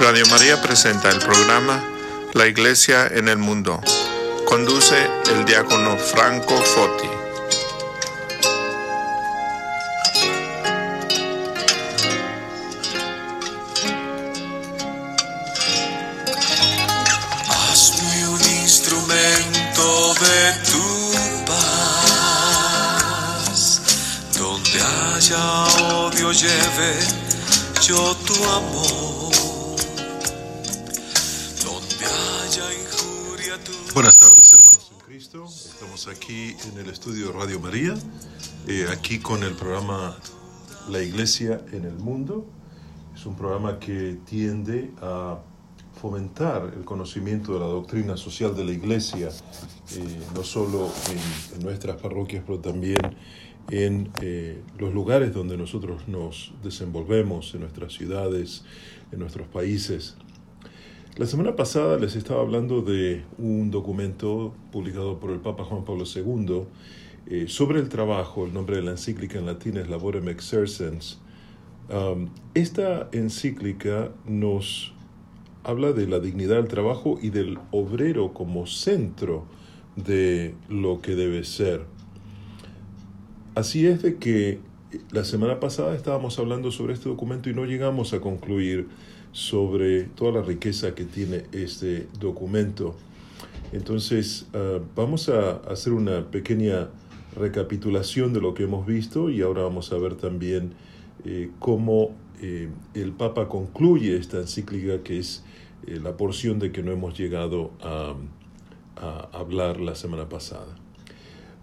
Radio María presenta el programa La Iglesia en el Mundo. Conduce el diácono Franco Foti. El estudio Radio María, eh, aquí con el programa La Iglesia en el Mundo. Es un programa que tiende a fomentar el conocimiento de la doctrina social de la Iglesia, eh, no solo en, en nuestras parroquias, pero también en eh, los lugares donde nosotros nos desenvolvemos, en nuestras ciudades, en nuestros países. La semana pasada les estaba hablando de un documento publicado por el Papa Juan Pablo II eh, sobre el trabajo. El nombre de la encíclica en latín es Laborem Exercens. Um, esta encíclica nos habla de la dignidad del trabajo y del obrero como centro de lo que debe ser. Así es de que la semana pasada estábamos hablando sobre este documento y no llegamos a concluir sobre toda la riqueza que tiene este documento. Entonces, uh, vamos a hacer una pequeña recapitulación de lo que hemos visto y ahora vamos a ver también eh, cómo eh, el Papa concluye esta encíclica que es eh, la porción de que no hemos llegado a, a hablar la semana pasada.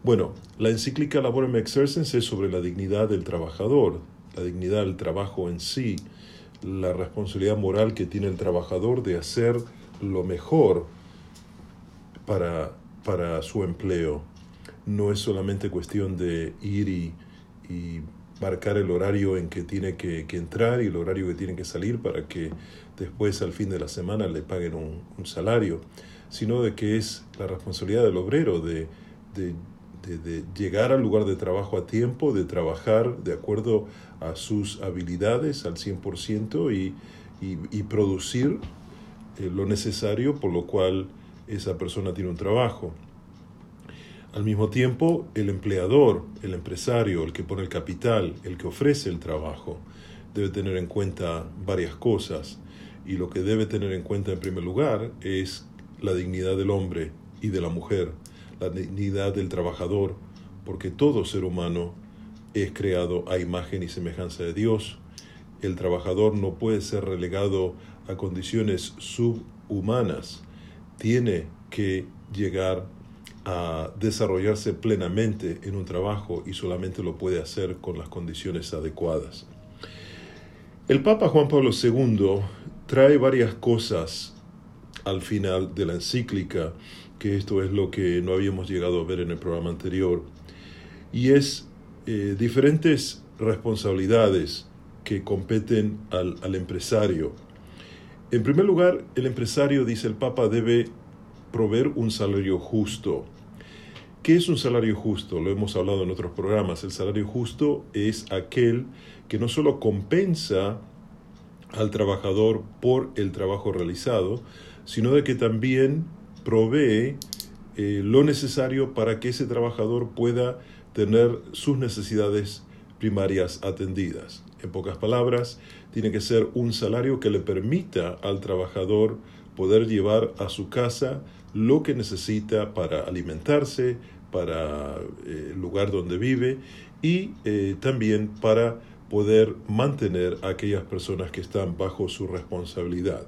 Bueno, la encíclica Laborem Exercens es sobre la dignidad del trabajador, la dignidad del trabajo en sí, la responsabilidad moral que tiene el trabajador de hacer lo mejor para, para su empleo. No es solamente cuestión de ir y, marcar el horario en que tiene que, entrar y el horario que tiene que salir para que después al fin de la semana le paguen un, salario, sino de que es la responsabilidad del obrero de de, llegar al lugar de trabajo a tiempo, de trabajar de acuerdo a sus habilidades al 100% y, y, y producir eh, lo necesario por lo cual esa persona tiene un trabajo. Al mismo tiempo, el empleador, el empresario, el que pone el capital, el que ofrece el trabajo, debe tener en cuenta varias cosas. Y lo que debe tener en cuenta en primer lugar es la dignidad del hombre y de la mujer la dignidad del trabajador, porque todo ser humano es creado a imagen y semejanza de Dios. El trabajador no puede ser relegado a condiciones subhumanas, tiene que llegar a desarrollarse plenamente en un trabajo y solamente lo puede hacer con las condiciones adecuadas. El Papa Juan Pablo II trae varias cosas al final de la encíclica que esto es lo que no habíamos llegado a ver en el programa anterior, y es eh, diferentes responsabilidades que competen al, al, empresario. En primer lugar, el empresario, dice el Papa, debe proveer un salario justo. ¿Qué es un salario justo? Lo hemos hablado en otros programas. El salario justo es aquel que no solo compensa al trabajador por el trabajo realizado, sino de que también provee eh, lo necesario para que ese trabajador pueda tener sus necesidades primarias atendidas. En pocas palabras, tiene que ser un salario que le permita al trabajador poder llevar a su casa lo que necesita para alimentarse, para eh, el lugar donde vive y eh, también para poder mantener a aquellas personas que están bajo su responsabilidad.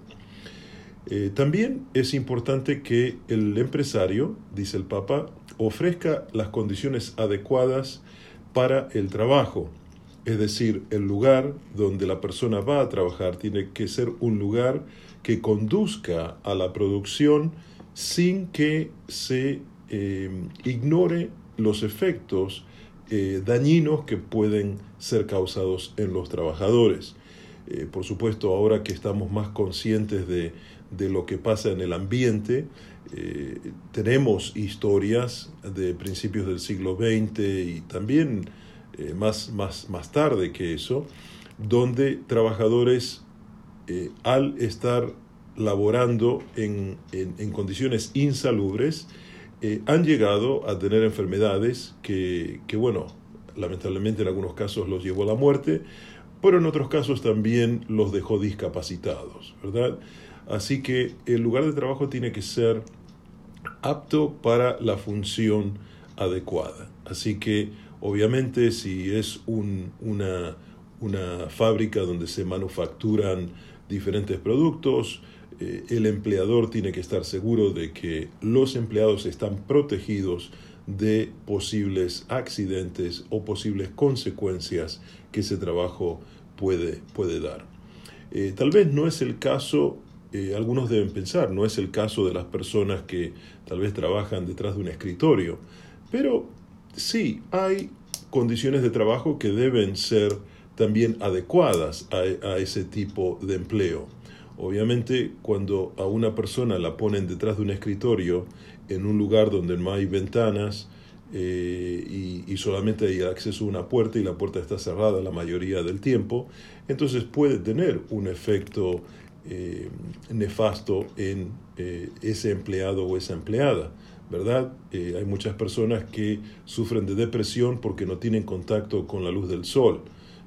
Eh, también es importante que el empresario, dice el Papa, ofrezca las condiciones adecuadas para el trabajo. Es decir, el lugar donde la persona va a trabajar tiene que ser un lugar que conduzca a la producción sin que se eh, ignore los efectos eh, dañinos que pueden ser causados en los trabajadores. Por supuesto, ahora que estamos más conscientes de, de lo que pasa en el ambiente. Eh, tenemos historias de principios del siglo XX y también eh, más, más, más tarde que eso, donde trabajadores eh, al estar laborando en, en, condiciones insalubres, han llegado a tener enfermedades que, que, bueno, lamentablemente en algunos casos los llevó a la muerte, pero en otros casos también los dejó discapacitados, ¿verdad? Así que el lugar de trabajo tiene que ser apto para la función adecuada. Así que obviamente si es una, una fábrica donde se manufacturan diferentes productos, eh, el empleador tiene que estar seguro de que los empleados están protegidos de posibles accidentes o posibles consecuencias que ese trabajo puede, puede dar. Eh, tal vez no es el caso, eh, algunos deben pensar, no es el caso de las personas que tal vez trabajan detrás de un escritorio, pero sí hay condiciones de trabajo que deben ser también adecuadas a ese tipo de empleo. Obviamente, cuando a una persona la ponen detrás de un escritorio en un lugar donde no hay ventanas eh, y, solamente hay acceso a una puerta y la puerta está cerrada la mayoría del tiempo, entonces puede tener un efecto eh, nefasto en eh, ese empleado o esa empleada. ¿verdad? hay muchas personas que sufren de depresión porque no tienen contacto con la luz del sol.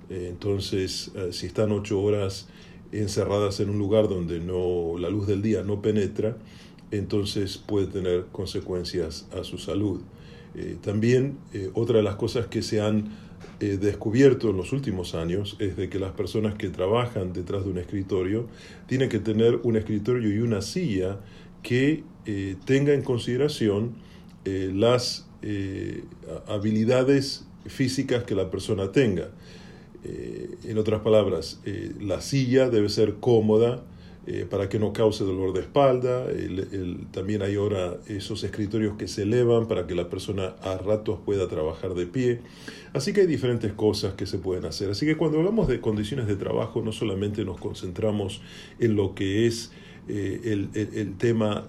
entonces, si están ocho horas encerradas en un lugar donde no, la luz del día no penetra, entonces puede tener consecuencias a su salud. Eh, también eh, otra de las cosas que se han eh, descubierto en los últimos años es de que las personas que trabajan detrás de un escritorio tienen que tener un escritorio y una silla que tenga en consideración las habilidades físicas que la persona tenga. Eh, en otras palabras, eh, la silla debe ser cómoda eh, para que no cause dolor de espalda. también hay ahora esos escritorios que se elevan para que la persona a ratos pueda trabajar de pie. Así que hay diferentes cosas que se pueden hacer. Así que cuando hablamos de condiciones de trabajo, no solamente nos concentramos en lo que es el, el, tema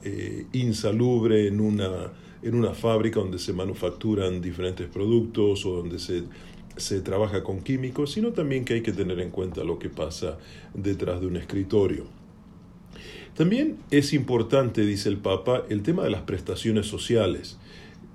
insalubre en una, en una fábrica donde se manufacturan diferentes productos o donde se se trabaja con químicos, sino también que hay que tener en cuenta lo que pasa detrás de un escritorio. También es importante, dice el Papa, el tema de las prestaciones sociales.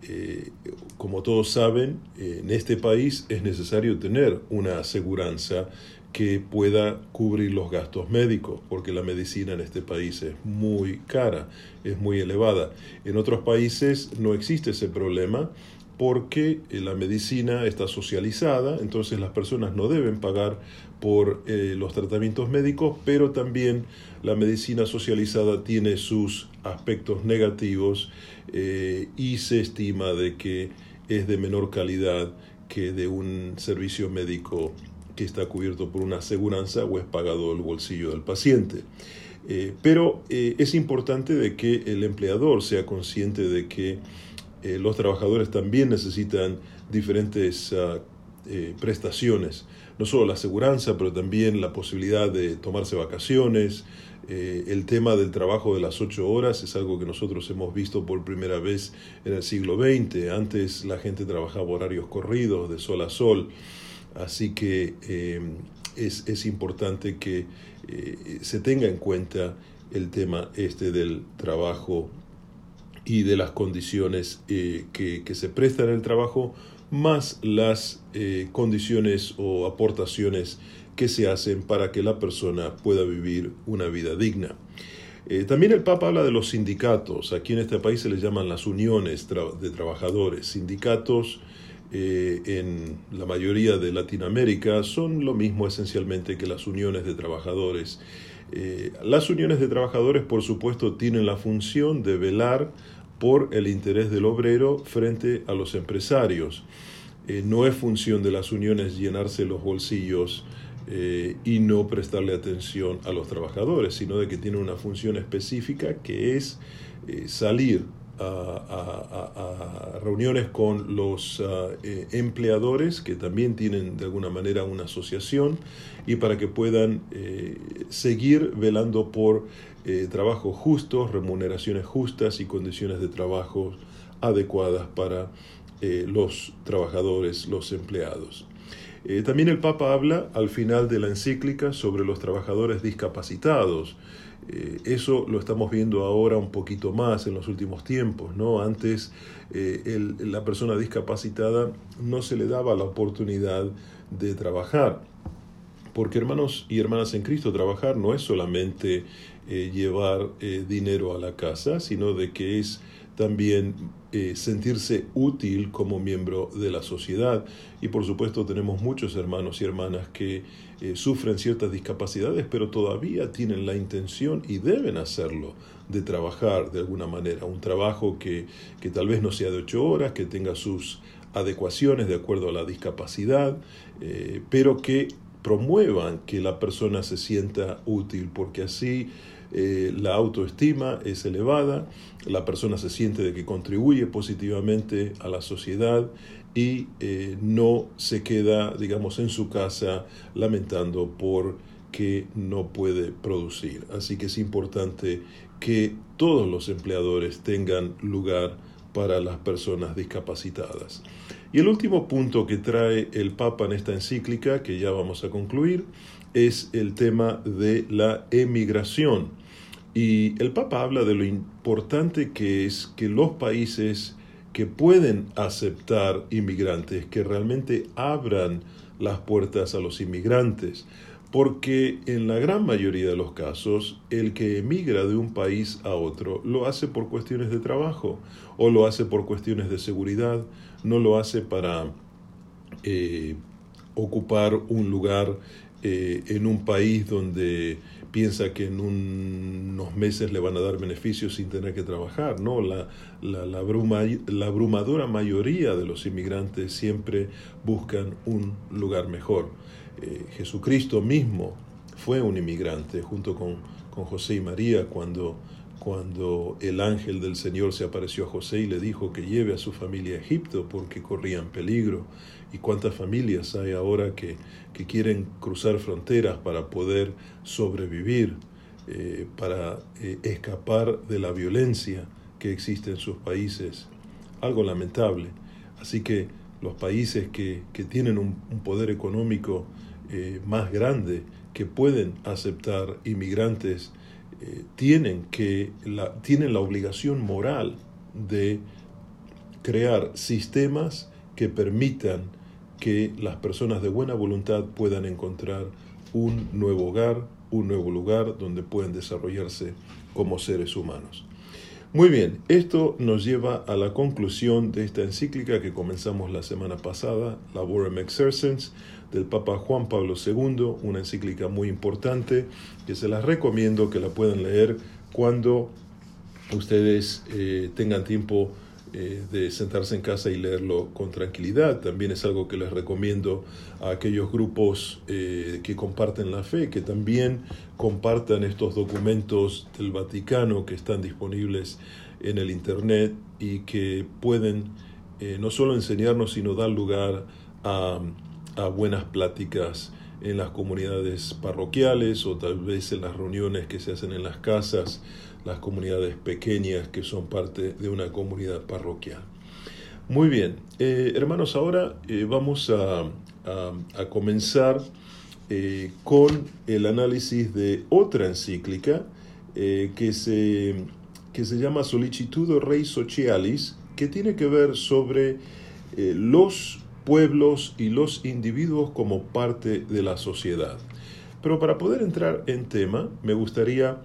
Eh, como todos saben, en este país es necesario tener una aseguranza que pueda cubrir los gastos médicos, porque la medicina en este país es muy cara, es muy elevada. En otros países no existe ese problema porque eh, la medicina está socializada, entonces las personas no deben pagar por eh, los tratamientos médicos, pero también la medicina socializada tiene sus aspectos negativos eh, y se estima de que es de menor calidad que de un servicio médico que está cubierto por una aseguranza o es pagado del bolsillo del paciente. pero es importante de que el empleador sea consciente de que eh, los trabajadores también necesitan diferentes ah, eh, prestaciones, no solo la aseguranza, pero también la posibilidad de tomarse vacaciones. Eh, el tema del trabajo de las ocho horas es algo que nosotros hemos visto por primera vez en el siglo XX. Antes la gente trabajaba horarios corridos, de sol a sol. Así que es, es, importante que se tenga en cuenta el tema este del trabajo y de las condiciones eh, que, se prestan en el trabajo, más las eh, condiciones o aportaciones que se hacen para que la persona pueda vivir una vida digna. Eh, también el Papa habla de los sindicatos. Aquí en este país se les llaman las uniones de trabajadores. Sindicatos en la mayoría de Latinoamérica son lo mismo esencialmente que las uniones de trabajadores. las uniones de trabajadores, por supuesto, tienen la función de velar por el interés del obrero frente a los empresarios. Eh, no es función de las uniones llenarse los bolsillos eh, y no prestarle atención a los trabajadores, sino de que tiene una función específica que es eh, salir a, reuniones con los ah, empleadores que también tienen de alguna manera una asociación y para que puedan seguir velando por eh, trabajos justos, remuneraciones justas y condiciones de trabajo adecuadas para eh, los trabajadores, los empleados. Eh, también el Papa habla al final de la encíclica sobre los trabajadores discapacitados. Eh, eso lo estamos viendo ahora un poquito más en los últimos tiempos, ¿no? Antes la persona discapacitada no se le daba la oportunidad de trabajar. Porque hermanos y hermanas en Cristo, trabajar no es solamente llevar dinero a la casa, sino de que es también eh, sentirse útil como miembro de la sociedad. Y por supuesto tenemos muchos hermanos y hermanas que eh, sufren ciertas discapacidades, pero todavía tienen la intención y deben hacerlo de trabajar de alguna manera. Un trabajo que, que tal vez no sea de ocho horas, que tenga sus adecuaciones de acuerdo a la discapacidad, eh, pero que promuevan que la persona se sienta útil, porque así eh, la autoestima es elevada, la persona se siente de que contribuye positivamente a la sociedad y eh, no se queda, digamos, en su casa lamentando por que no puede producir. Así que es importante que todos los empleadores tengan lugar para las personas discapacitadas. Y el último punto que trae el Papa en esta encíclica, que ya vamos a concluir, es el tema de la emigración. Y el Papa habla de lo importante que es que los países que pueden aceptar inmigrantes, que realmente abran las puertas a los inmigrantes, porque en la gran mayoría de los casos el que emigra de un país a otro lo hace por cuestiones de trabajo o lo hace por cuestiones de seguridad, no lo hace para eh, ocupar un lugar eh, en un país donde piensa que en unos meses le van a dar beneficios sin tener que trabajar. No, la, la, la, la abrumadora mayoría de los inmigrantes siempre buscan un lugar mejor. Eh, Jesucristo mismo fue un inmigrante junto con, con José y María cuando, cuando el ángel del Señor se apareció a José y le dijo que lleve a su familia a Egipto porque corrían peligro. ¿Y cuántas familias hay ahora que, que quieren cruzar fronteras para poder sobrevivir, eh, para eh, escapar de la violencia que existe en sus países? Algo lamentable. Así que los países que, que tienen un, poder económico eh, más grande que pueden aceptar inmigrantes tienen, que la, tienen la obligación moral de crear sistemas que permitan que las personas de buena voluntad puedan encontrar un nuevo hogar, un nuevo lugar donde puedan desarrollarse como seres humanos. Muy bien, esto nos lleva a la conclusión de esta encíclica que comenzamos la semana pasada, Laborem Exercens, del Papa Juan Pablo II, una encíclica muy importante que se las recomiendo que la puedan leer cuando ustedes eh, tengan tiempo eh, de sentarse en casa y leerlo con tranquilidad. También es algo que les recomiendo a aquellos grupos eh, que comparten la fe, que también compartan estos documentos del Vaticano que están disponibles en el Internet y que pueden no solo enseñarnos, sino dar lugar a a buenas pláticas en las comunidades parroquiales o tal vez en las reuniones que se hacen en las casas, las comunidades pequeñas que son parte de una comunidad parroquial. Muy bien, eh, hermanos, ahora eh, vamos a, a, comenzar eh, con el análisis de otra encíclica que, se, que se llama Solicitudo Rei Socialis, que tiene que ver sobre los pueblos y los individuos como parte de la sociedad. Pero para poder entrar en tema, me gustaría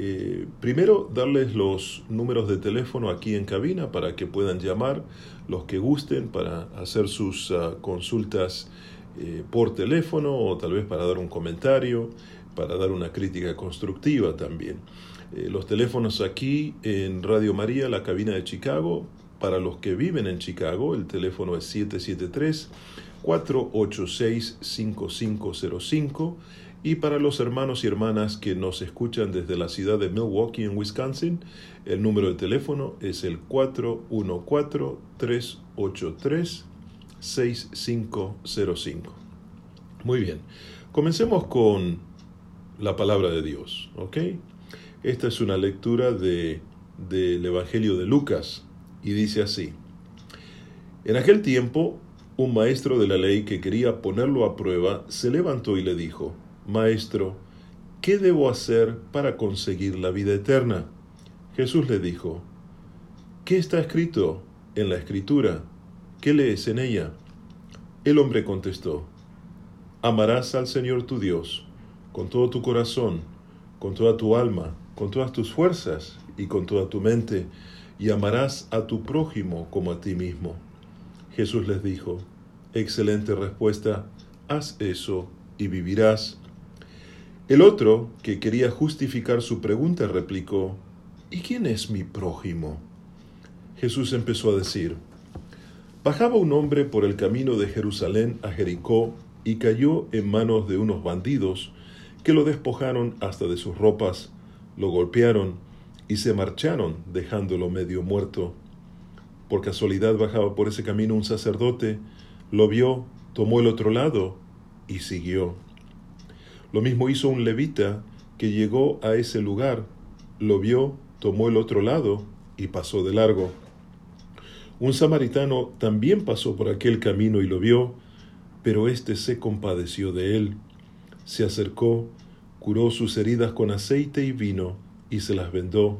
eh, primero darles los números de teléfono aquí en cabina para que puedan llamar los que gusten para hacer sus ah, consultas eh, por teléfono o tal vez para dar un comentario, para dar una crítica constructiva también. Eh, los teléfonos aquí en Radio María, la cabina de Chicago, para los que viven en Chicago, el teléfono es 773-486-5505. Y para los hermanos y hermanas que nos escuchan desde la ciudad de Milwaukee, en Wisconsin, el número de teléfono es el 414-383-6505. Muy bien, comencemos con la palabra de Dios, ¿ok? Esta es una lectura de, del Evangelio de Lucas, y dice así, en aquel tiempo un maestro de la ley que quería ponerlo a prueba se levantó y le dijo, Maestro, ¿qué debo hacer para conseguir la vida eterna? Jesús le dijo, ¿qué está escrito en la escritura? ¿Qué lees en ella? El hombre contestó, Amarás al Señor tu Dios con todo tu corazón, con toda tu alma, con todas tus fuerzas y con toda tu mente, y amarás a tu prójimo como a ti mismo. Jesús les dijo, excelente respuesta, haz eso y vivirás. El otro, que quería justificar su pregunta, replicó, ¿y quién es mi prójimo? Jesús empezó a decir, Bajaba un hombre por el camino de Jerusalén a Jericó y cayó en manos de unos bandidos que lo despojaron hasta de sus ropas, lo golpearon y se marcharon dejándolo medio muerto. Por casualidad bajaba por ese camino un sacerdote, lo vio, tomó el otro lado y siguió. Lo mismo hizo un levita que llegó a ese lugar, lo vio, tomó el otro lado y pasó de largo. Un samaritano también pasó por aquel camino y lo vio, pero éste se compadeció de él. Se acercó, curó sus heridas con aceite y vino y se las vendó.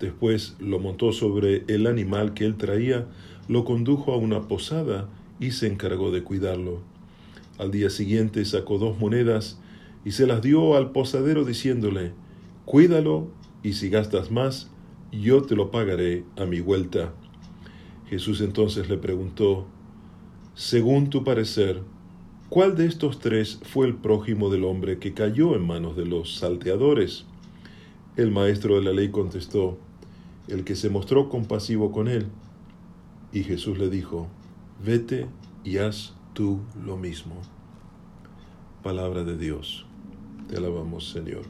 Después lo montó sobre el animal que él traía, lo condujo a una posada y se encargó de cuidarlo. Al día siguiente sacó dos monedas y se las dio al posadero diciéndole, Cuídalo y si gastas más, yo te lo pagaré a mi vuelta. Jesús entonces le preguntó, Según tu parecer, ¿cuál de estos tres fue el prójimo del hombre que cayó en manos de los salteadores? El maestro de la ley contestó, el que se mostró compasivo con él. Y Jesús le dijo, vete y haz tú lo mismo. Palabra de Dios. Te alabamos, Señor.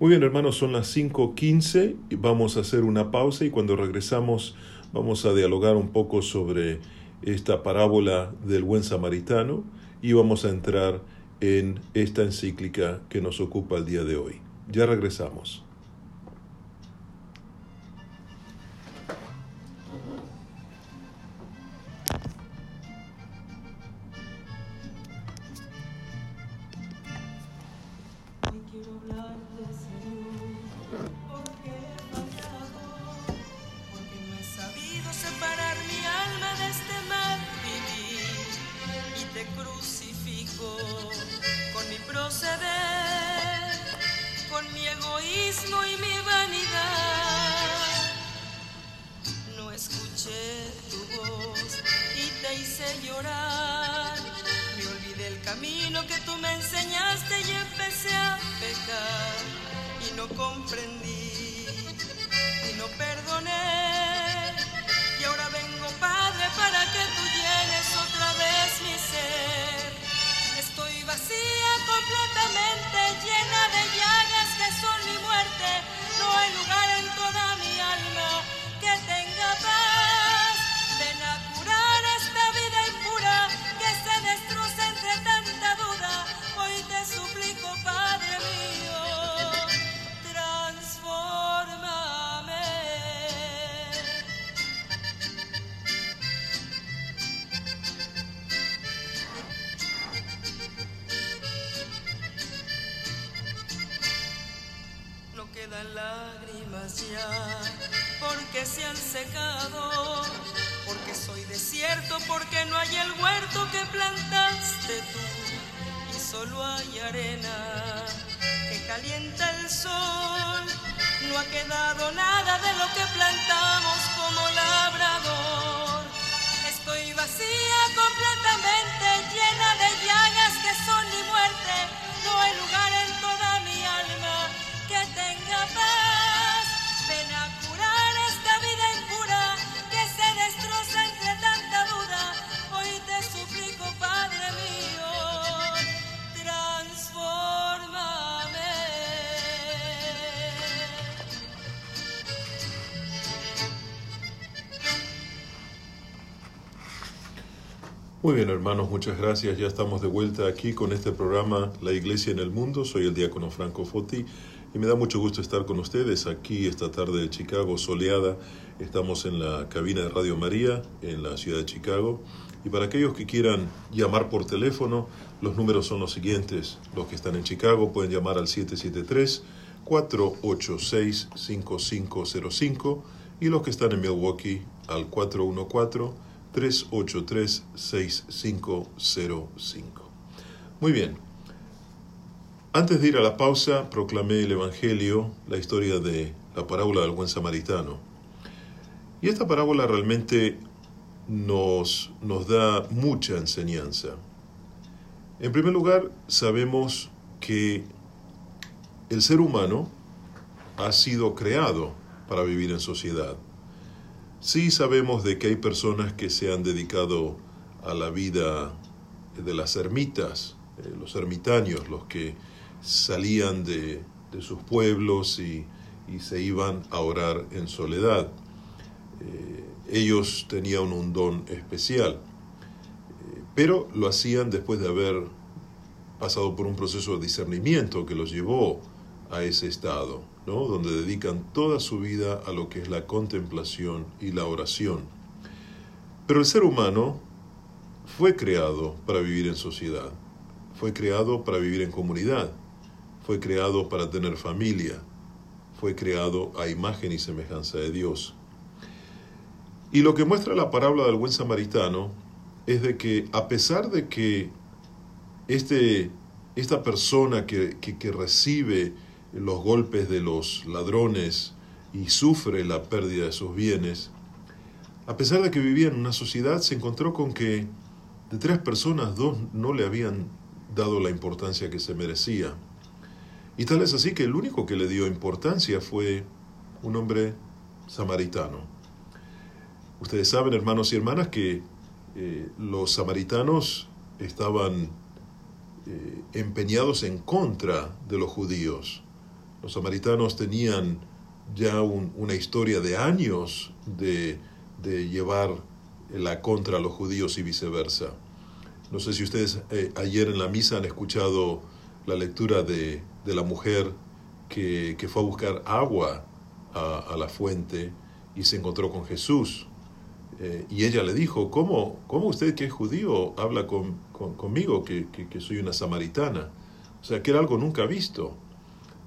Muy bien, hermanos, son las 5.15 y vamos a hacer una pausa y cuando regresamos Vamos a dialogar un poco sobre esta parábola del buen samaritano y vamos a entrar en esta encíclica que nos ocupa el día de hoy. Ya regresamos. comprendí. Muy bien, hermanos, muchas gracias. Ya estamos de vuelta aquí con este programa La Iglesia en el Mundo. Soy el diácono Franco Foti y me da mucho gusto estar con ustedes aquí esta tarde de Chicago, soleada. Estamos en la cabina de Radio María en la ciudad de Chicago Y para aquellos que quieran llamar por teléfono, los números son los siguientes. Los que están en Chicago pueden llamar al 773-486-5505 y los que están en Milwaukee al 414-383-6505. Muy bien. Antes de ir a la pausa, proclamé el Evangelio, la historia de la parábola del buen samaritano. Y esta parábola realmente nos, nos da mucha enseñanza. En primer lugar, sabemos que el ser humano ha sido creado para vivir en sociedad. Sí sabemos de que hay personas que se han dedicado a la vida de las ermitas, eh, los ermitaños, los que salían de, de sus pueblos y, y, se iban a orar en soledad. Eh, ellos tenían un don especial, eh, pero lo hacían después de haber pasado por un proceso de discernimiento que los llevó a ese estado, donde dedican toda su vida a lo que es la contemplación y la oración. Pero el ser humano fue creado para vivir en sociedad, fue creado para vivir en comunidad, fue creado para tener familia, fue creado a imagen y semejanza de Dios. Y lo que muestra la parábola del buen samaritano es de que a pesar de que este, esta persona que, que recibe los golpes de los ladrones y sufre la pérdida de sus bienes, a pesar de que vivía en una sociedad, se encontró con que de tres personas, dos no le habían dado la importancia que se merecía. Y tal es así que el único que le dio importancia fue un hombre samaritano. Ustedes saben, hermanos y hermanas, que eh, los samaritanos estaban eh, empeñados en contra de los judíos. Los samaritanos tenían ya un, una historia de años de, de, llevar la contra a los judíos y viceversa. No sé si ustedes eh, ayer en la misa han escuchado la lectura de, de la mujer que, que, fue a buscar agua a, la fuente y se encontró con Jesús. Eh, y ella le dijo, ¿cómo, cómo usted que es judío habla con, conmigo que, que, que, soy una samaritana? O sea, que era algo nunca visto.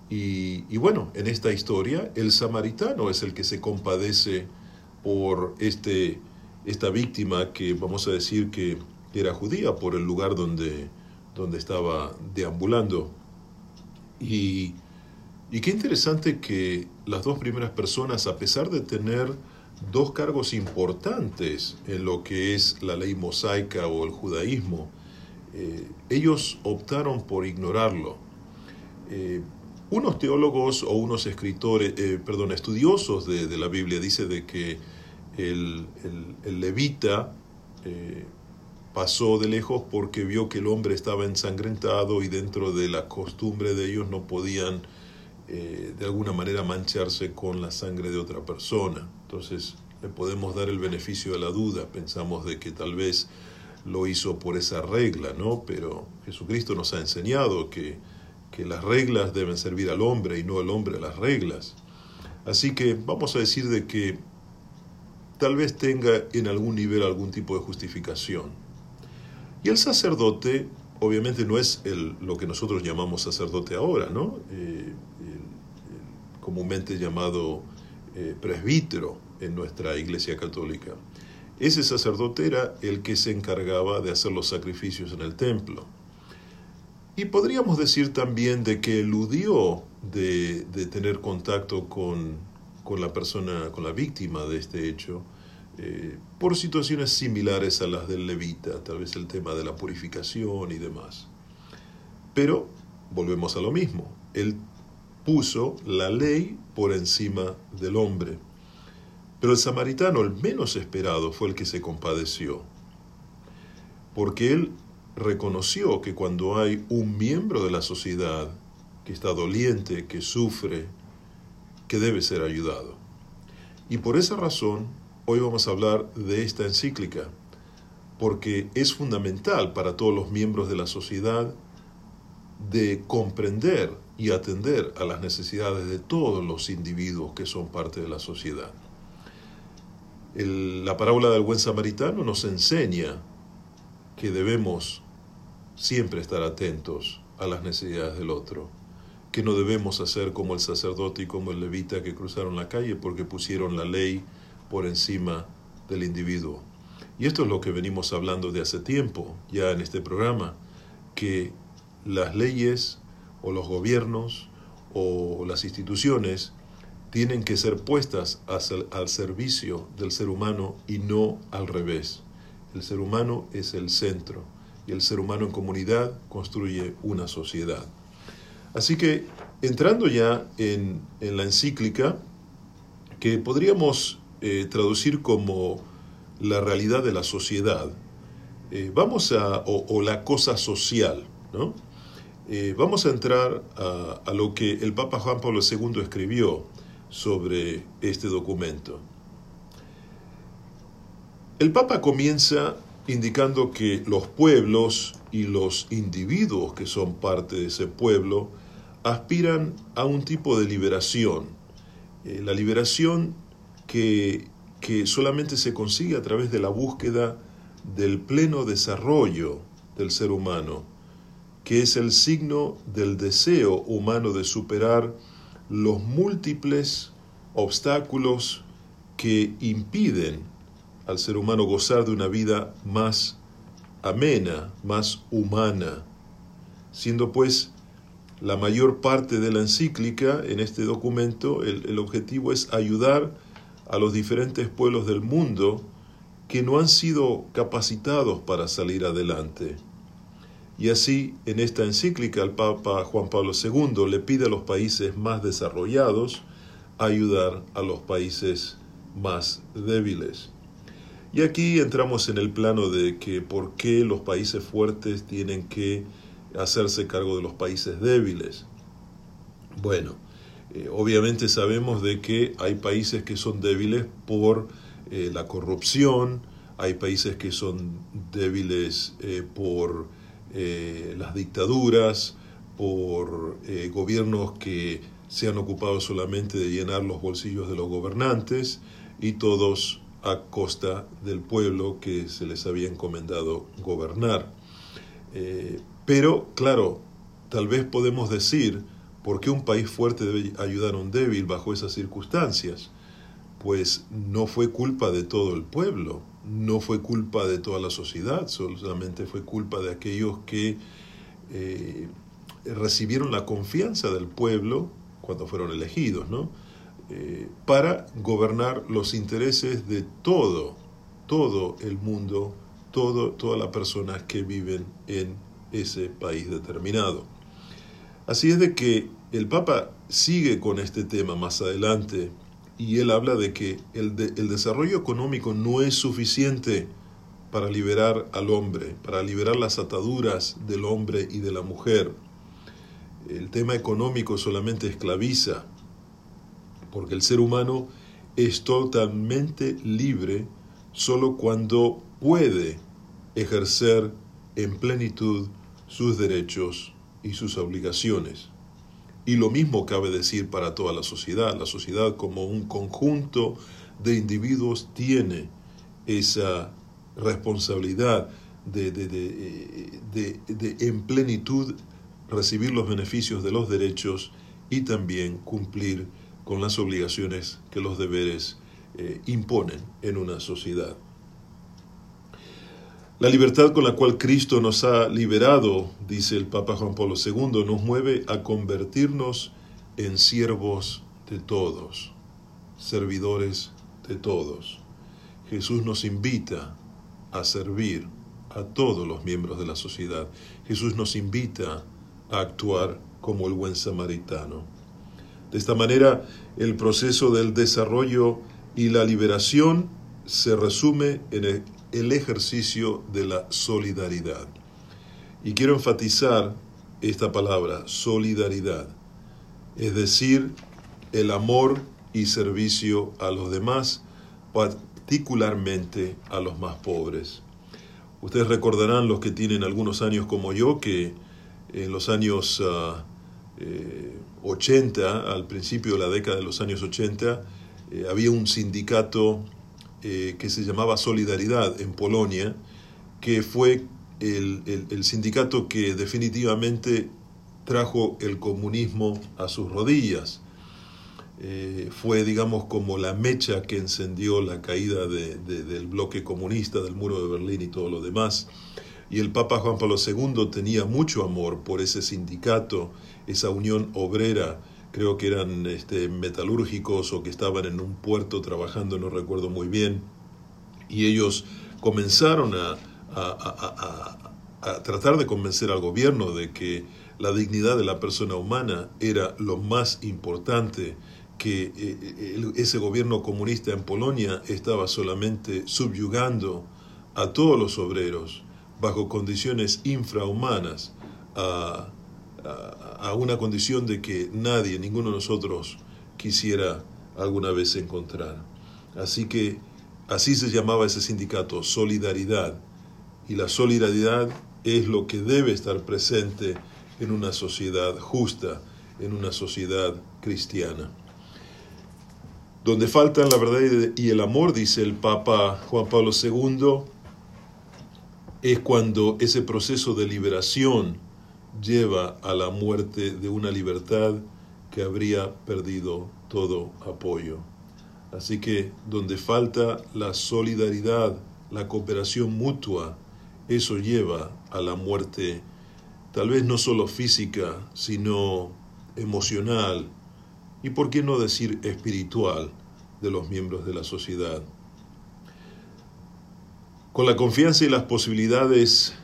Y, bueno, en esta historia el samaritano es el que se compadece por este, esta víctima que vamos a decir que era judía por el lugar donde, donde estaba deambulando. Y, y qué interesante que las dos primeras personas, a pesar de tener dos cargos importantes en lo que es la ley mosaica o el judaísmo. Eh, ellos optaron por ignorarlo. Eh, unos teólogos o unos escritores, eh, perdón, estudiosos de, la Biblia dice de que el levita eh, pasó de lejos porque vio que el hombre estaba ensangrentado y dentro de la costumbre de ellos no podían eh, de alguna manera mancharse con la sangre de otra persona. Entonces le podemos dar el beneficio de la duda, pensamos de que tal vez lo hizo por esa regla, ¿no? Pero Jesucristo nos ha enseñado que, que las reglas deben servir al hombre y no el hombre a las reglas. Así que vamos a decir de que tal vez tenga en algún nivel algún tipo de justificación. Y el sacerdote, obviamente no es el, lo que nosotros llamamos sacerdote ahora, ¿no? Eh, comúnmente llamado eh, presbítero en nuestra iglesia católica. Ese sacerdote era el que se encargaba de hacer los sacrificios en el templo. Y podríamos decir también de que eludió de, de tener contacto con, con, la persona, con la víctima de este hecho, eh, por situaciones similares a las del levita, tal vez el tema de la purificación y demás. Pero volvemos a lo mismo. Él puso la ley por encima del hombre. Pero el samaritano, el menos esperado, fue el que se compadeció, porque él reconoció que cuando hay un miembro de la sociedad que está doliente, que sufre, que debe ser ayudado. Y por esa razón, hoy vamos a hablar de esta encíclica, porque es fundamental para todos los miembros de la sociedad de comprender y atender a las necesidades de todos los individuos que son parte de la sociedad. La parábola del buen samaritano nos enseña que debemos siempre estar atentos a las necesidades del otro, que no debemos hacer como el sacerdote y como el levita que cruzaron la calle porque pusieron la ley por encima del individuo. Y esto es lo que venimos hablando de hace tiempo, ya en este programa, que las leyes o los gobiernos o las instituciones tienen que ser puestas al servicio del ser humano y no al revés. El ser humano es el centro y el ser humano en comunidad construye una sociedad. Así que entrando ya en, la encíclica, que podríamos eh, traducir como la realidad de la sociedad, eh, vamos a, o, la cosa social, ¿no? Eh, vamos a entrar a, lo que el Papa Juan Pablo II escribió sobre este documento. El Papa comienza indicando que los pueblos y los individuos que son parte de ese pueblo aspiran a un tipo de liberación, eh, la liberación que, que solamente se consigue a través de la búsqueda del pleno desarrollo del ser humano, que es el signo del deseo humano de superar los múltiples obstáculos que impiden al ser humano gozar de una vida más amena, más humana, siendo pues la mayor parte de la encíclica en este documento, el, objetivo es ayudar a los diferentes pueblos del mundo que no han sido capacitados para salir adelante. Y así, en esta encíclica, el Papa Juan Pablo II le pide a los países más desarrollados ayudar a los países más débiles. Y aquí entramos en el plano de que por qué los países fuertes tienen que hacerse cargo de los países débiles. Bueno, eh, obviamente sabemos de que hay países que son débiles por eh, la corrupción, hay países que son débiles eh, por las dictaduras, por gobiernos que se han ocupado solamente de llenar los bolsillos de los gobernantes y todos a costa del pueblo que se les había encomendado gobernar. Eh, pero, claro, tal vez podemos decir, ¿por qué un país fuerte debe ayudar a un débil bajo esas circunstancias? Pues no fue culpa de todo el pueblo, no fue culpa de toda la sociedad, solamente fue culpa de aquellos que eh, recibieron la confianza del pueblo cuando fueron elegidos, ¿no? Eh, para gobernar los intereses de todo, todo el mundo, todo, todas las personas que viven en ese país determinado. Así es de que el Papa sigue con este tema más adelante y él habla de que el, el desarrollo económico no es suficiente para liberar al hombre, para liberar las ataduras del hombre y de la mujer. El tema económico solamente esclaviza, porque el ser humano es totalmente libre solo cuando puede ejercer en plenitud sus derechos y sus obligaciones. Y lo mismo cabe decir para toda la sociedad. La sociedad como un conjunto de individuos tiene esa responsabilidad de, de, en plenitud recibir los beneficios de los derechos y también cumplir con las obligaciones que los deberes eh, imponen en una sociedad. La libertad con la cual Cristo nos ha liberado, dice el Papa Juan Pablo II, nos mueve a convertirnos en siervos de todos, servidores de todos. Jesús nos invita a servir a todos los miembros de la sociedad. Jesús nos invita a actuar como el buen samaritano. De esta manera, el proceso del desarrollo y la liberación se resume en el ejercicio de la solidaridad. Y quiero enfatizar esta palabra, solidaridad, es decir, el amor y servicio a los demás, particularmente a los más pobres. Ustedes recordarán los que tienen algunos años como yo que en los años ah, 80, eh, al principio de la década de los años 80, eh, había un sindicato eh, que se llamaba Solidaridad en Polonia, que fue el, el- sindicato que definitivamente trajo el comunismo a sus rodillas. Eh, fue, digamos, como la mecha que encendió la caída de- de- del bloque comunista, del muro de Berlín y todo lo demás. Y el Papa Juan Pablo II tenía mucho amor por ese sindicato, esa unión obrera. Creo que eran este, metalúrgicos o que estaban en un puerto trabajando, no recuerdo muy bien. Y ellos comenzaron a, a- a- a- tratar de convencer al gobierno de que la dignidad de la persona humana era lo más importante, que eh, el- ese gobierno comunista en Polonia estaba solamente subyugando a todos los obreros bajo condiciones infrahumanas a, a- una condición de que nadie, ninguno de nosotros quisiera alguna vez encontrar. Así que así se llamaba ese sindicato, Solidaridad. Y la solidaridad es lo que debe estar presente en una sociedad justa, en una sociedad cristiana. Donde faltan la verdad y el amor, dice el Papa Juan Pablo II, es cuando ese proceso de liberación lleva a la muerte de una libertad que habría perdido todo apoyo. Así que donde falta la solidaridad, la cooperación mutua, eso lleva a la muerte, tal vez no solo física, sino emocional y, por qué no decir, espiritual de los miembros de la sociedad. Con la confianza y las posibilidades,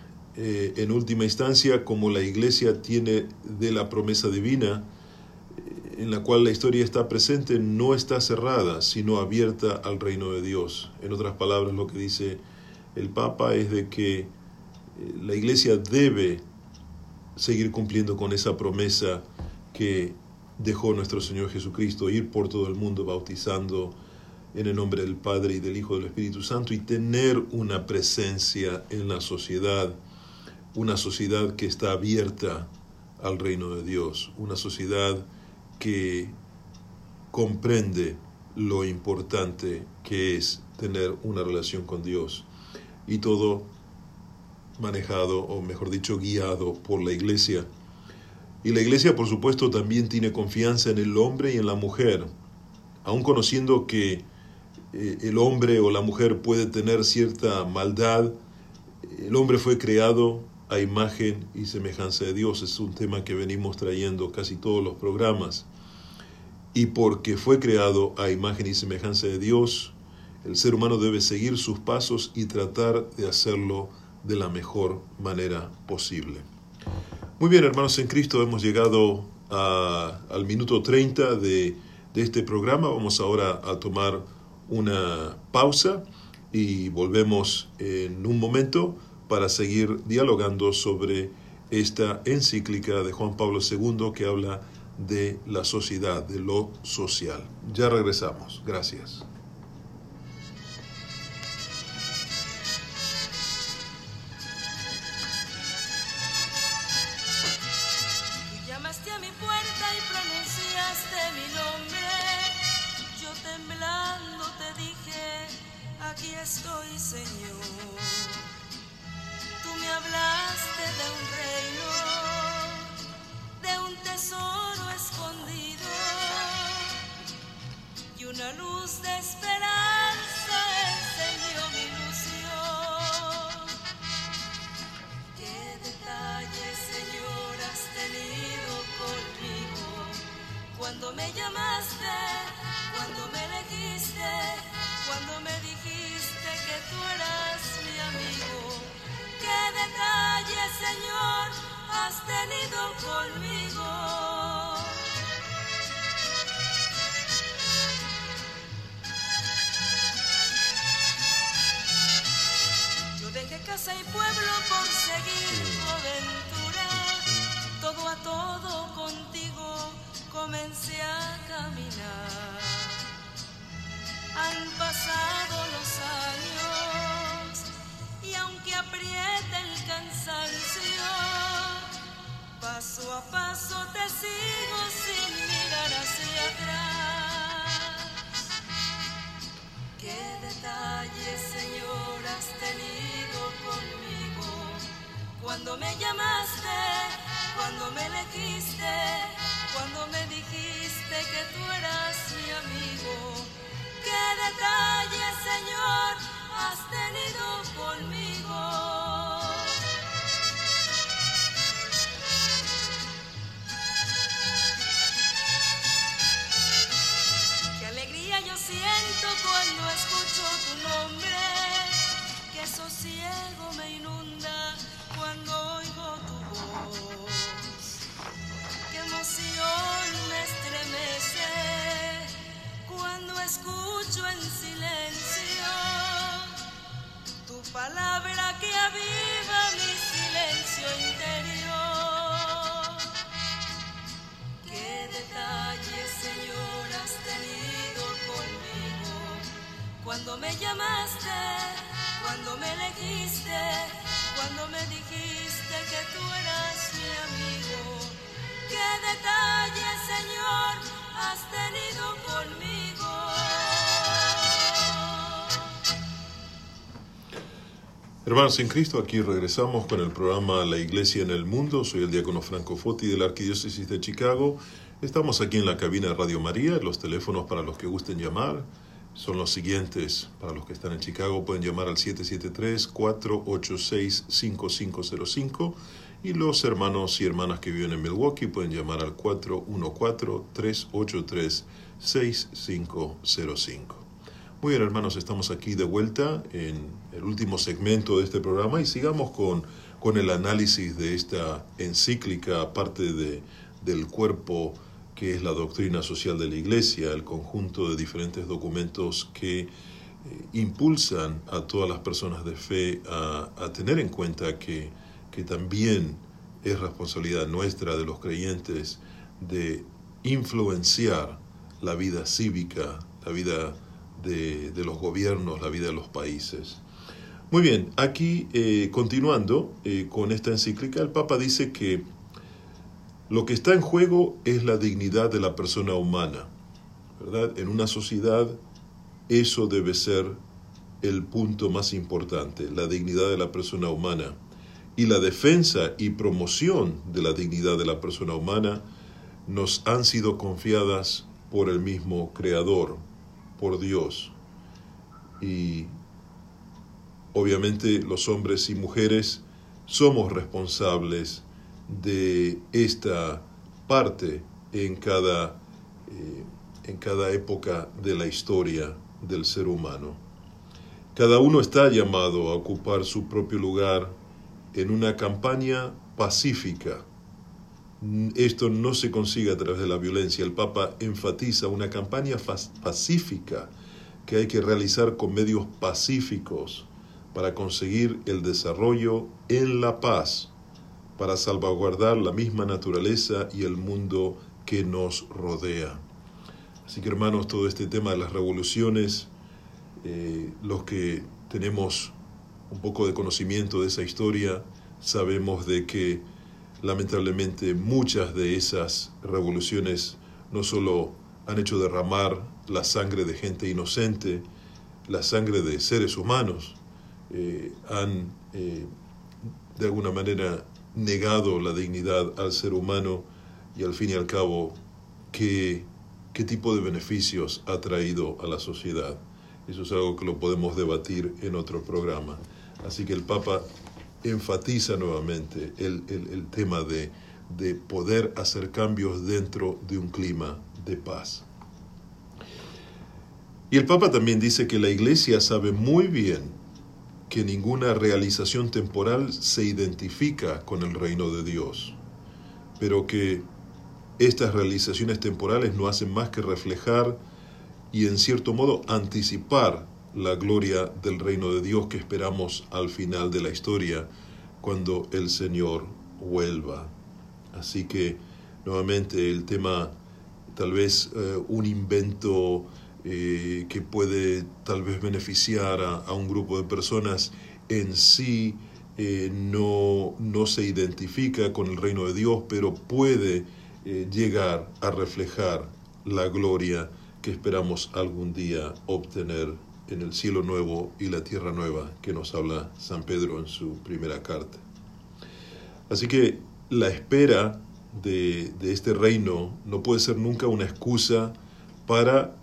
eh, en última instancia, como la Iglesia tiene de la promesa divina, en la cual la historia está presente, no está cerrada, sino abierta al reino de Dios. En otras palabras, lo que dice el Papa es de que eh, la Iglesia debe seguir cumpliendo con esa promesa que dejó nuestro Señor Jesucristo, ir por todo el mundo bautizando en el nombre del Padre y del Hijo y del Espíritu Santo y tener una presencia en la sociedad, una sociedad que está abierta al reino de Dios, una sociedad que comprende lo importante que es tener una relación con Dios y todo manejado o mejor dicho guiado por la iglesia. Y la iglesia por supuesto también tiene confianza en el hombre y en la mujer, aun conociendo que eh, el hombre o la mujer puede tener cierta maldad, el hombre fue creado a imagen y semejanza de Dios, es un tema que venimos trayendo casi todos los programas. Y porque fue creado a imagen y semejanza de Dios, el ser humano debe seguir sus pasos y tratar de hacerlo de la mejor manera posible. Muy bien, hermanos en Cristo, hemos llegado al minuto 30 de, de este programa. Vamos ahora a tomar una pausa y volvemos en un momento para seguir dialogando sobre esta encíclica de Juan Pablo II que habla de la sociedad, de lo social. Ya regresamos. Gracias. Y pueblo por seguir tu aventura. Todo a todo contigo comencé a caminar. Han pasado los años y aunque apriete el cansancio, paso a paso te sigo sin mirar hacia atrás. Qué detalles, cuando me llamaste, cuando me elegiste, cuando me dijiste que tú eras mi amigo. Qué detalle, Señor, has tenido conmigo. Qué alegría yo siento cuando escucho tu nombre, qué sosiego me inunda emoción me estremece cuando escucho en silencio tu palabra que aviva mi silencio interior. Qué detalle, Señor, has tenido conmigo cuando me llamaste, cuando me elegiste, cuando me dijiste que tú eras mi amigo. Qué detalle, Señor, has tenido conmigo. Hermanos en Cristo, aquí regresamos con el programa La Iglesia en el Mundo. Soy el diácono Franco Foti de la Arquidiócesis de Chicago. Estamos aquí en la cabina de Radio María. Los teléfonos para los que gusten llamar son los siguientes. Para los que están en Chicago pueden llamar al 773-486-5505 y los hermanos y hermanas que viven en Milwaukee pueden llamar al 414-383-6505. Muy bien, hermanos, estamos aquí de vuelta en el último segmento de este programa y sigamos con, con el análisis de esta encíclica, parte de, del cuerpo que es la doctrina social de la Iglesia, el conjunto de diferentes documentos que eh, impulsan a todas las personas de fe a, a tener en cuenta que, que también es responsabilidad nuestra de los creyentes de influenciar la vida cívica, la vida de, de los gobiernos, la vida de los países. Muy bien, aquí eh, continuando eh, con esta encíclica, el Papa dice que lo que está en juego es la dignidad de la persona humana, ¿verdad? En una sociedad eso debe ser el punto más importante, la dignidad de la persona humana. Y la defensa y promoción de la dignidad de la persona humana nos han sido confiadas por el mismo Creador, por Dios. Y obviamente los hombres y mujeres somos responsables de esta parte en cada, eh, en cada época de la historia del ser humano. Cada uno está llamado a ocupar su propio lugar en una campaña pacífica. Esto no se consigue a través de la violencia. El Papa enfatiza una campaña pacífica que hay que realizar con medios pacíficos para conseguir el desarrollo en la paz, para salvaguardar la misma naturaleza y el mundo que nos rodea. Así que hermanos, todo este tema de las revoluciones, eh, los que tenemos un poco de conocimiento de esa historia, sabemos de que lamentablemente muchas de esas revoluciones no solo han hecho derramar la sangre de gente inocente, la sangre de seres humanos, eh, han eh, de alguna manera negado la dignidad al ser humano y al fin y al cabo qué, qué tipo de beneficios ha traído a la sociedad. Eso es algo que lo podemos debatir en otro programa. Así que el Papa enfatiza nuevamente el, el, tema de, de poder hacer cambios dentro de un clima de paz. Y el Papa también dice que la Iglesia sabe muy bien que ninguna realización temporal se identifica con el reino de Dios, pero que estas realizaciones temporales no hacen más que reflejar y en cierto modo anticipar la gloria del reino de Dios que esperamos al final de la historia cuando el Señor vuelva. Así que nuevamente el tema tal vez eh, un invento eh, que puede tal vez beneficiar a, un grupo de personas en sí eh, no, no se identifica con el reino de Dios, pero puede llegar a reflejar la gloria que esperamos algún día obtener en el cielo nuevo y la tierra nueva que nos habla San Pedro en su primera carta. Así que la espera de, este reino no puede ser nunca una excusa para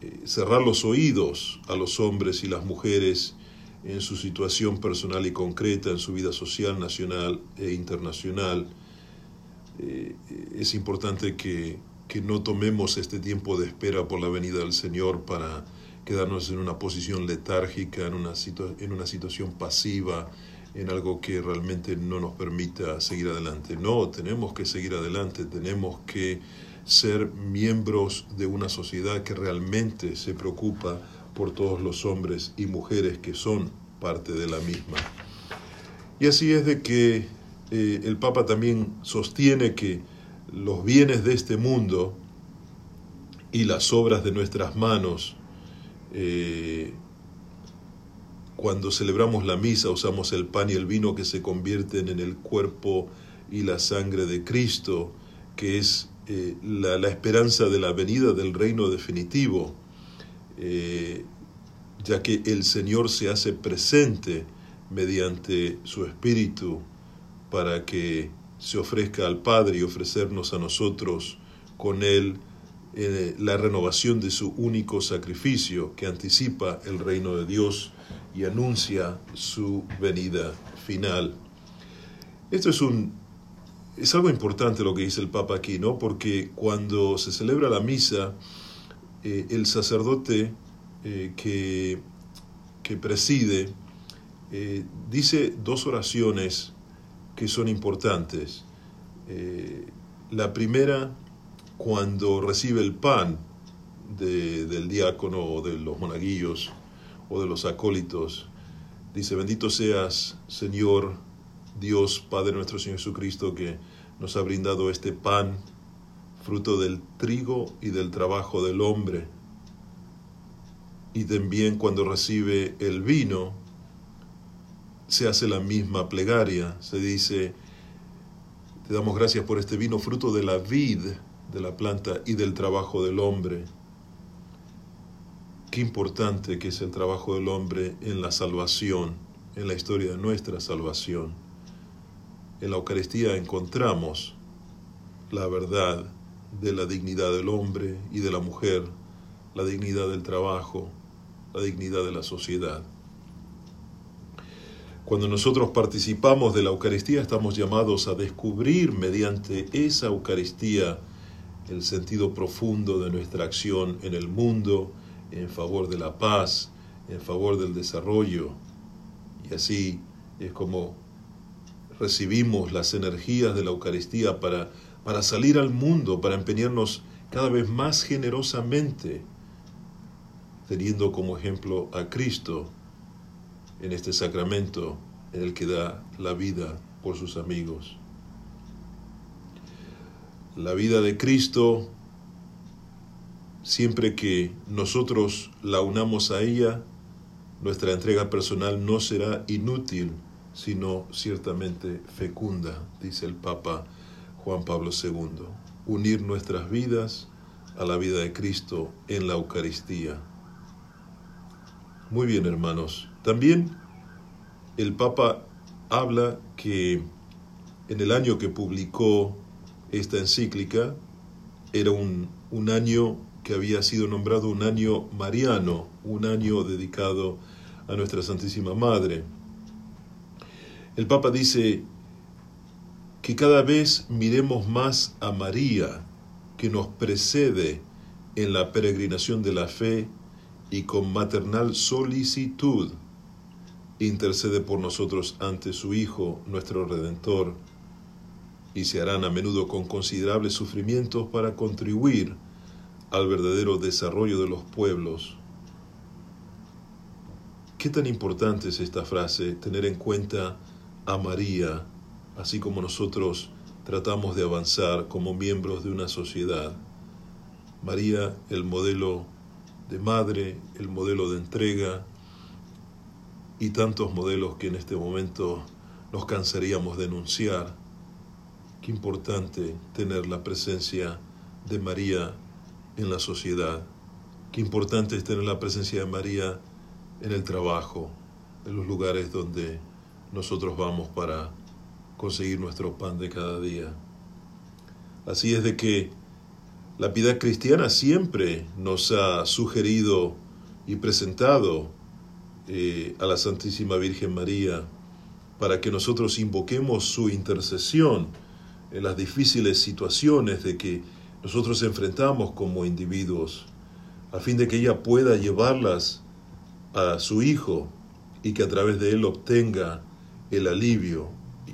eh, cerrar los oídos a los hombres y las mujeres en su situación personal y concreta, en su vida social, nacional e internacional. Eh, es importante que no tomemos este tiempo de espera por la venida del Señor para quedarnos en una posición letárgica, en una, en una situación pasiva, en algo que realmente no nos permita seguir adelante. No, tenemos que seguir adelante, tenemos que ser miembros de una sociedad que realmente se preocupa por todos los hombres y mujeres que son parte de la misma. Y así es de que eh, el Papa también sostiene que los bienes de este mundo y las obras de nuestras manos, eh, cuando celebramos la misa usamos el pan y el vino que se convierten en el cuerpo y la sangre de Cristo, que es eh, la, esperanza de la venida del reino definitivo, eh, ya que el Señor se hace presente mediante su Espíritu para que se ofrezca al Padre y ofrecernos a nosotros con Él eh, la renovación de su único sacrificio que anticipa el reino de Dios y anuncia su venida final. Esto es un es algo importante lo que dice el Papa aquí, ¿no? Porque cuando se celebra la misa, eh, el sacerdote eh, que, que, preside dice dos oraciones que son importantes. la primera, cuando recibe el pan de, del diácono o de los monaguillos o de los acólitos, dice, bendito seas, Señor, Dios Padre nuestro Señor Jesucristo, que nos ha brindado este pan, fruto del trigo y del trabajo del hombre. Y también cuando recibe el vino, se hace la misma plegaria, se dice, te damos gracias por este vino, fruto de la vid, de la planta y del trabajo del hombre. Qué importante que es el trabajo del hombre en la salvación, en la historia de nuestra salvación. En la Eucaristía encontramos la verdad de la dignidad del hombre y de la mujer, la dignidad del trabajo, la dignidad de la sociedad. Cuando nosotros participamos de la Eucaristía estamos llamados a descubrir mediante esa Eucaristía el sentido profundo de nuestra acción en el mundo, en favor de la paz, en favor del desarrollo. Y así es como recibimos las energías de la Eucaristía para, para salir al mundo, para empeñarnos cada vez más generosamente, teniendo como ejemplo a Cristo en este sacramento en el que da la vida por sus amigos. La vida de Cristo, siempre que nosotros la unamos a ella, nuestra entrega personal no será inútil sino ciertamente fecunda, dice el Papa Juan Pablo II. Unir nuestras vidas a la vida de Cristo en la Eucaristía. Muy bien, hermanos. También el Papa habla que en el año que publicó esta encíclica era un, un año que había sido nombrado un año mariano, un año dedicado a nuestra Santísima Madre. El Papa dice que cada vez miremos más a María, que nos precede en la peregrinación de la fe y con maternal solicitud intercede por nosotros ante su Hijo, nuestro Redentor, y se harán a menudo con considerables sufrimientos para contribuir al verdadero desarrollo de los pueblos. ¿Qué tan importante es esta frase? Tener en cuenta a María, así como nosotros tratamos de avanzar como miembros de una sociedad. María, el modelo de madre, el modelo de entrega y tantos modelos que en este momento nos cansaríamos de enunciar. Qué importante tener la presencia de María en la sociedad. Qué importante es tener la presencia de María en el trabajo, en los lugares donde nosotros vamos para conseguir nuestro pan de cada día. Así es de que la piedad cristiana siempre nos ha sugerido y presentado eh, a la Santísima Virgen María para que nosotros invoquemos su intercesión en las difíciles situaciones de que nosotros enfrentamos como individuos, a fin de que ella pueda llevarlas a su Hijo y que a través de él obtenga el alivio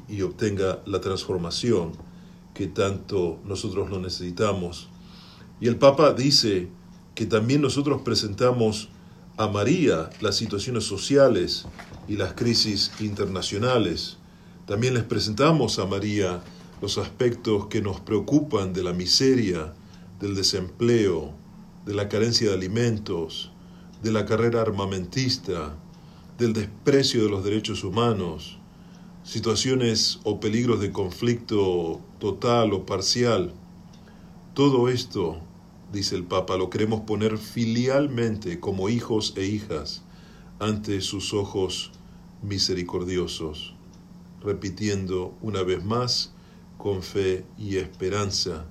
y obtenga la transformación que tanto nosotros lo necesitamos. Y el Papa dice que también nosotros presentamos a María las situaciones sociales y las crisis internacionales. También les presentamos a María los aspectos que nos preocupan de la miseria, del desempleo, de la carencia de alimentos, de la carrera armamentista, del desprecio de los derechos humanos, situaciones o peligros de conflicto total o parcial. Todo esto, dice el Papa, lo queremos poner filialmente como hijos e hijas ante sus ojos misericordiosos, repitiendo una vez más con fe y esperanza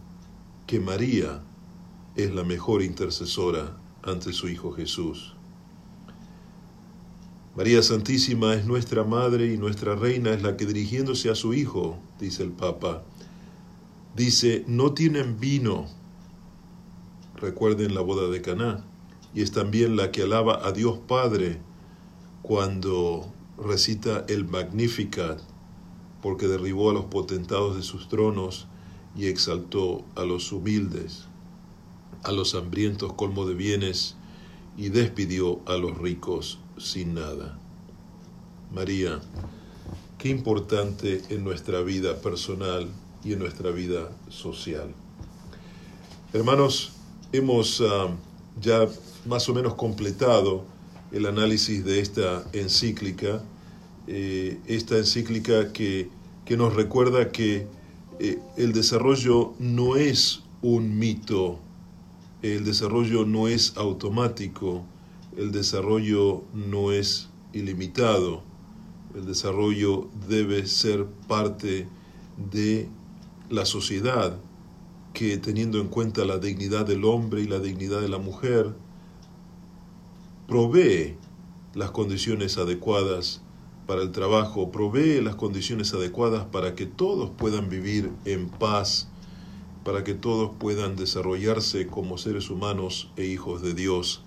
que María es la mejor intercesora ante su Hijo Jesús. María Santísima es nuestra Madre y nuestra Reina es la que dirigiéndose a su Hijo, dice el Papa, dice, no tienen vino, recuerden la boda de Caná, y es también la que alaba a Dios Padre cuando recita el Magnificat, porque derribó a los potentados de sus tronos y exaltó a los humildes, a los hambrientos colmo de bienes y despidió a los ricos sin nada. María, qué importante en nuestra vida personal y en nuestra vida social. Hermanos, hemos ah, ya más o menos completado el análisis de esta encíclica, eh, esta encíclica que, que, nos recuerda que eh, el desarrollo no es un mito, el desarrollo no es automático, el desarrollo no es ilimitado, el desarrollo debe ser parte de la sociedad que teniendo en cuenta la dignidad del hombre y la dignidad de la mujer, provee las condiciones adecuadas para el trabajo, provee las condiciones adecuadas para que todos puedan vivir en paz, para que todos puedan desarrollarse como seres humanos e hijos de Dios.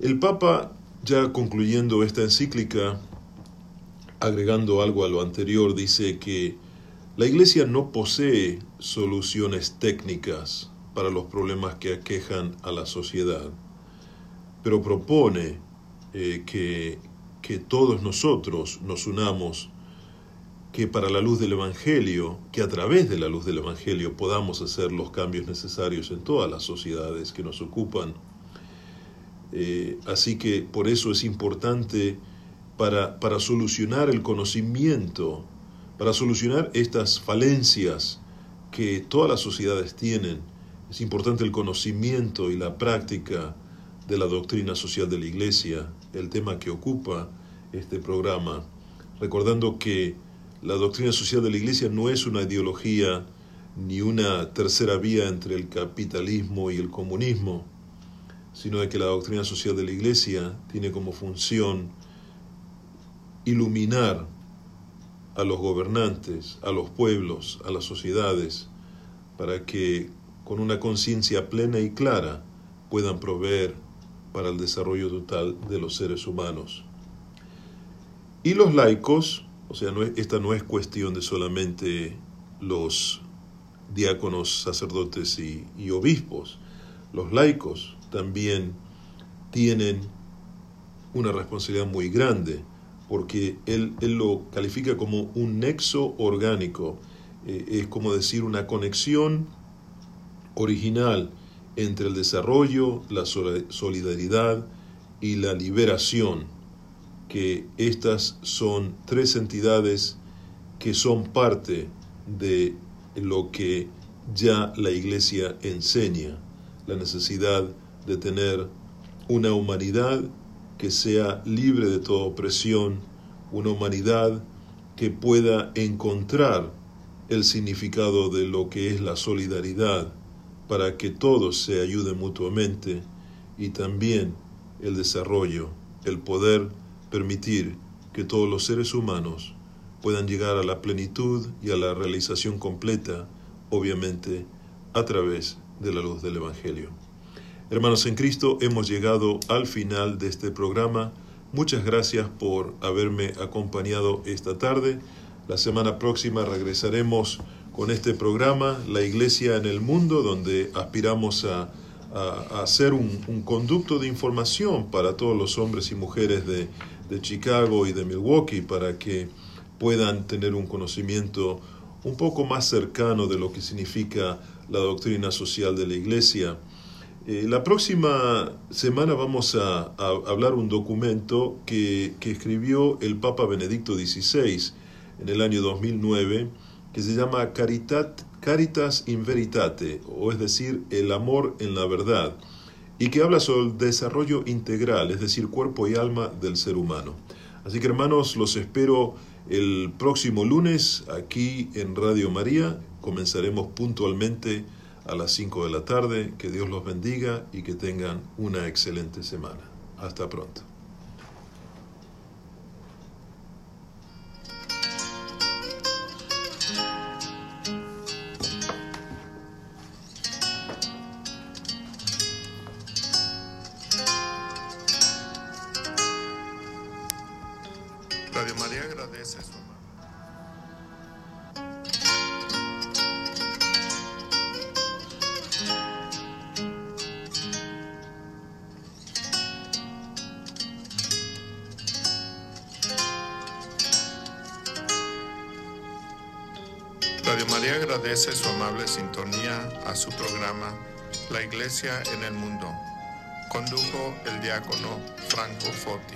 El Papa, ya concluyendo esta encíclica, agregando algo a lo anterior, dice que la Iglesia no posee soluciones técnicas para los problemas que aquejan a la sociedad, pero propone eh, que, que todos nosotros nos unamos, que para la luz del Evangelio, que a través de la luz del Evangelio podamos hacer los cambios necesarios en todas las sociedades que nos ocupan. Eh, así que por eso es importante para, para solucionar el conocimiento, para solucionar estas falencias que todas las sociedades tienen, es importante el conocimiento y la práctica de la doctrina social de la Iglesia, el tema que ocupa este programa, recordando que la doctrina social de la Iglesia no es una ideología ni una tercera vía entre el capitalismo y el comunismo, sino de que la doctrina social de la Iglesia tiene como función iluminar a los gobernantes, a los pueblos, a las sociedades, para que con una conciencia plena y clara puedan proveer para el desarrollo total de los seres humanos. Y los laicos, o sea, esta no es cuestión de solamente los diáconos, sacerdotes y, y obispos, los laicos también tienen una responsabilidad muy grande, porque él, él lo califica como un nexo orgánico, eh, es como decir una conexión original entre el desarrollo, la solidaridad y la liberación, que estas son tres entidades que son parte de lo que ya la Iglesia enseña, la necesidad de tener una humanidad que sea libre de toda opresión, una humanidad que pueda encontrar el significado de lo que es la solidaridad para que todos se ayuden mutuamente y también el desarrollo, el poder permitir que todos los seres humanos puedan llegar a la plenitud y a la realización completa, obviamente a través de la luz del Evangelio. Hermanos en Cristo, hemos llegado al final de este programa. Muchas gracias por haberme acompañado esta tarde. La semana próxima regresaremos con este programa, La Iglesia en el Mundo, donde aspiramos a, a, ser un, conducto de información para todos los hombres y mujeres de, de Chicago y de Milwaukee, para que puedan tener un conocimiento un poco más cercano de lo que significa la doctrina social de la Iglesia. Eh, la próxima semana vamos a, a hablar un documento que, que, escribió el Papa Benedicto XVI en el año 2009, que se llama Caritat, Caritas in Veritate, o es decir, el amor en la verdad, y que habla sobre el desarrollo integral, es decir, cuerpo y alma del ser humano. Así que hermanos, los espero el próximo lunes aquí en Radio María. Comenzaremos puntualmente a las 5 de la tarde. Que Dios los bendiga y que tengan una excelente semana. Hasta pronto. En el Mundo. Condujo el diácono Franco Foti.